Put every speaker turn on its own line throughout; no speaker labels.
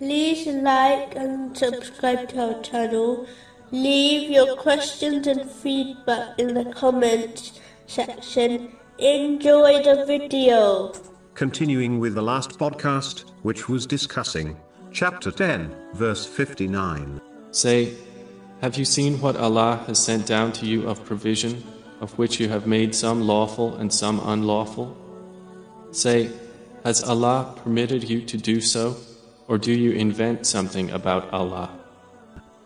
like and subscribe to our channel. Leave your questions and feedback in the comments section. Enjoy the video.
Continuing with the last podcast, which was discussing chapter 10, verse 59.
Say, Have you seen what Allah has sent down to you of provision, of which you have made some lawful and some unlawful? Say, Has Allah permitted you to do so, or do you invent something about Allah?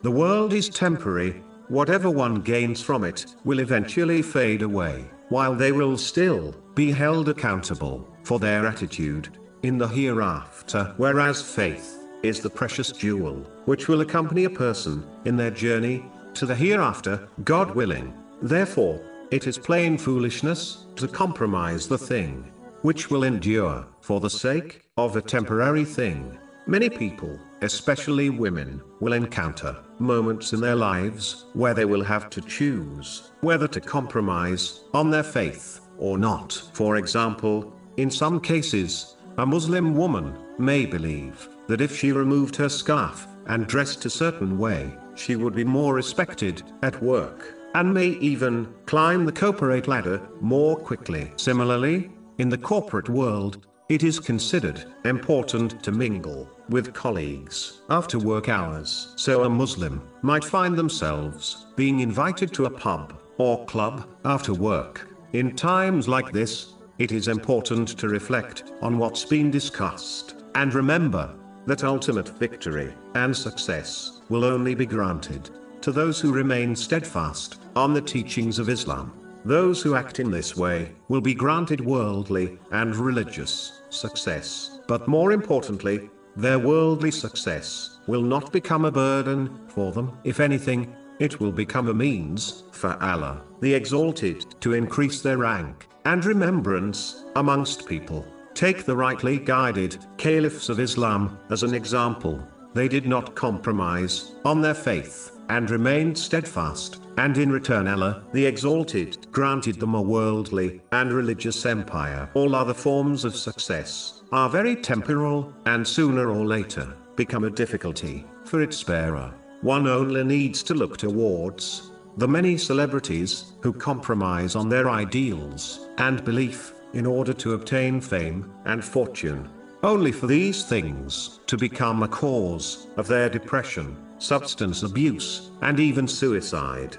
The world is temporary, whatever one gains from it will eventually fade away, while they will still be held accountable for their attitude in the hereafter, whereas faith is the precious jewel which will accompany a person in their journey to the hereafter, God willing. Therefore, it is plain foolishness to compromise the thing which will endure for the sake of a temporary thing. Many people, especially women, will encounter moments in their lives where they will have to choose whether to compromise on their faith or not. For example, in some cases, a Muslim woman may believe that if she removed her scarf and dressed a certain way, she would be more respected at work, and may even climb the corporate ladder more quickly. Similarly, in the corporate world, it is considered important to mingle with colleagues after work hours. So a Muslim might find themselves being invited to a pub or club after work. In times like this, it is important to reflect on what's been discussed, and remember that ultimate victory and success will only be granted to those who remain steadfast on the teachings of Islam. Those who act in this way will be granted worldly and religious success, but more importantly, their worldly success will not become a burden for them. If anything, it will become a means for Allah, the Exalted, to increase their rank and remembrance amongst people. Take the rightly guided caliphs of Islam as an example. They did not compromise on their faith and remained steadfast, and in return Allah, the Exalted, granted them a worldly and religious empire. All other forms of success are very temporal, and sooner or later become a difficulty for its bearer. One only needs to look towards the many celebrities who compromise on their ideals and belief in order to obtain fame and fortune, only for these things to become a cause of their depression, substance abuse, and even suicide.